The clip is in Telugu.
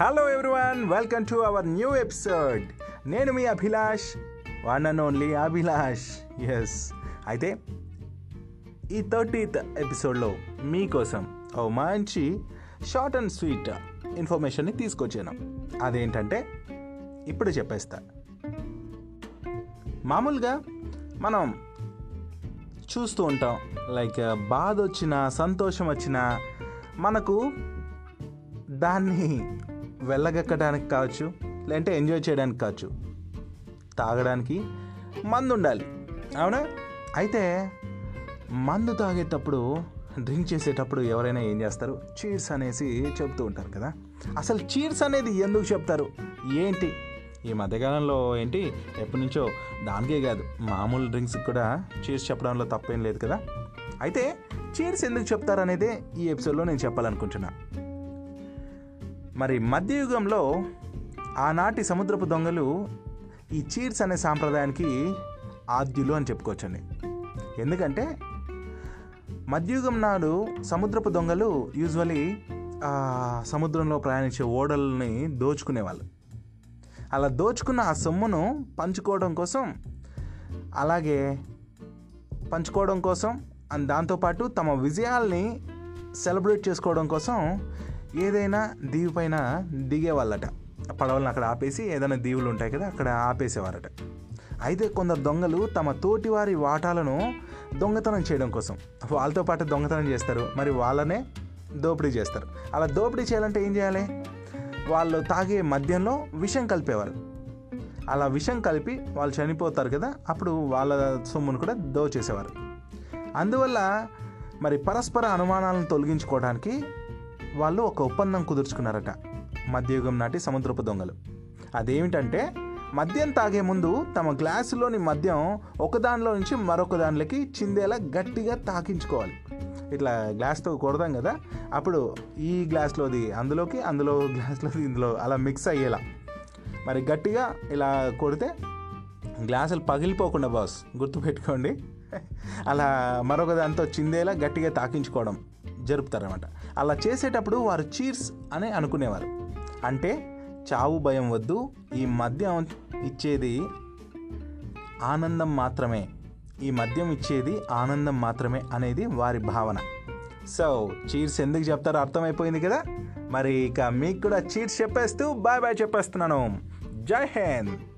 Hello everyone welcome to our new episode నేను మీ Abhilash one and only Abhilash. Yes అయితే ఈ థర్టీత్ ఎపిసోడ్లో మీకోసం ఓ మంచి షార్ట్ అండ్ స్వీట్ ఇన్ఫర్మేషన్ని తీసుకొచ్చాను. అదేంటంటే ఇప్పుడు చెప్పేస్తా. మామూలుగా మనం చూస్తూ ఉంటాం లైక్ బాధ వచ్చినా సంతోషం వచ్చినా మనకు దాన్ని వెళ్ళగక్కడానికి కావచ్చు లేదంటే ఎంజాయ్ చేయడానికి కావచ్చు. తాగడానికి మందు ఉండాలి అవునా? అయితే మందు తాగేటప్పుడు డ్రింక్ చేసేటప్పుడు ఎవరైనా ఏం చేస్తారు? చీర్స్ అనేసి చెప్తూ ఉంటారు కదా. అసలు చీర్స్ అనేది ఎందుకు చెప్తారు? ఏంటి? ఈ మధ్యకాలంలో ఏంటి? ఎప్పటి నుంచో దానికే కాదు మామూలు డ్రింక్స్ కూడా చీర్స్ చెప్పడంలో తప్పేం లేదు కదా. అయితే చీర్స్ ఎందుకు చెప్తారనేదే ఈ ఎపిసోడ్లో నేను చెప్పాలనుకుంటున్నాను మరి మధ్యయుగంలో ఆనాటి సముద్రపు దొంగలు ఈ చీర్స్ అనే సాంప్రదాయానికి ఆద్యులు అని చెప్పుకోవచ్చండి. ఎందుకంటే మధ్యయుగం నాడు సముద్రపు దొంగలు యూజువలీ సముద్రంలో ప్రయాణించే ఓడల్ని దోచుకునేవాళ్ళు. అలా దోచుకున్న ఆ సొమ్మును పంచుకోవడం కోసం అలాగే పంచుకోవడం కోసం అండ్ దాంతోపాటు తమ విజయాల్ని సెలబ్రేట్ చేసుకోవడం కోసం ఏదైనా దీవి పైన దిగేవాళ్ళట. పడవలను అక్కడ ఆపేసి ఏదైనా దీవులు ఉంటాయి కదా అక్కడ ఆపేసేవారట. అయితే కొందరు దొంగలు తమ తోటివారి వాటాలను దొంగతనం చేయడం కోసం వాళ్ళతో పాటు దొంగతనం చేస్తారు. మరి వాళ్ళనే దోపిడీ చేస్తారు. అలా దోపిడీ చేయాలంటే ఏం చేయాలి? వాళ్ళు తాగే మద్యంలో విషం కలిపేవారు. అలా విషం కలిపి వాళ్ళు చనిపోతారు కదా అప్పుడు వాళ్ళ సొమ్మును కూడా దోచేసేవారు. అందువల్ల మరి పరస్పర అనుమానాలను తొలగించుకోవడానికి వాళ్ళు ఒక ఒప్పందం కుదుర్చుకున్నారట. మధ్యయుగం నాటి సముద్రపు దొంగలు. అదేమిటంటే మద్యం తాగే ముందు తమ గ్లాసులోని మద్యం ఒకదానిలో నుంచి మరొక దానిలోకి చిందేలా గట్టిగా తాకించుకోవాలి. ఇట్లా గ్లాస్తో కొడతాం కదా అప్పుడు ఈ గ్లాస్లోది అందులోకి అందులో గ్లాస్లోది ఇందులో అలా మిక్స్ అయ్యేలా. మరి గట్టిగా ఇలా కొడితే గ్లాసులు పగిలిపోకుండా బాస్ గుర్తుపెట్టుకోండి. అలా మరొక దాంతో చిందేలా గట్టిగా తాకించుకోవడం. జరుపుతారనమాట అలా చేసేటప్పుడు వారు చీర్స్ అని అనుకునేవారు. అంటే చావు భయం వద్దు ఈ మద్యం ఇచ్చేది ఆనందం మాత్రమే ఈ మద్యం ఇచ్చేది ఆనందం మాత్రమే అనేది వారి భావన. సో చీర్స్ ఎందుకు చెప్తారో అర్థమైపోయింది కదా? మరి ఇక మీకు కూడా చీర్స్ చెప్పేస్తూ బాయ్ బాయ్ చెప్పేస్తున్నాను. జై హింద్!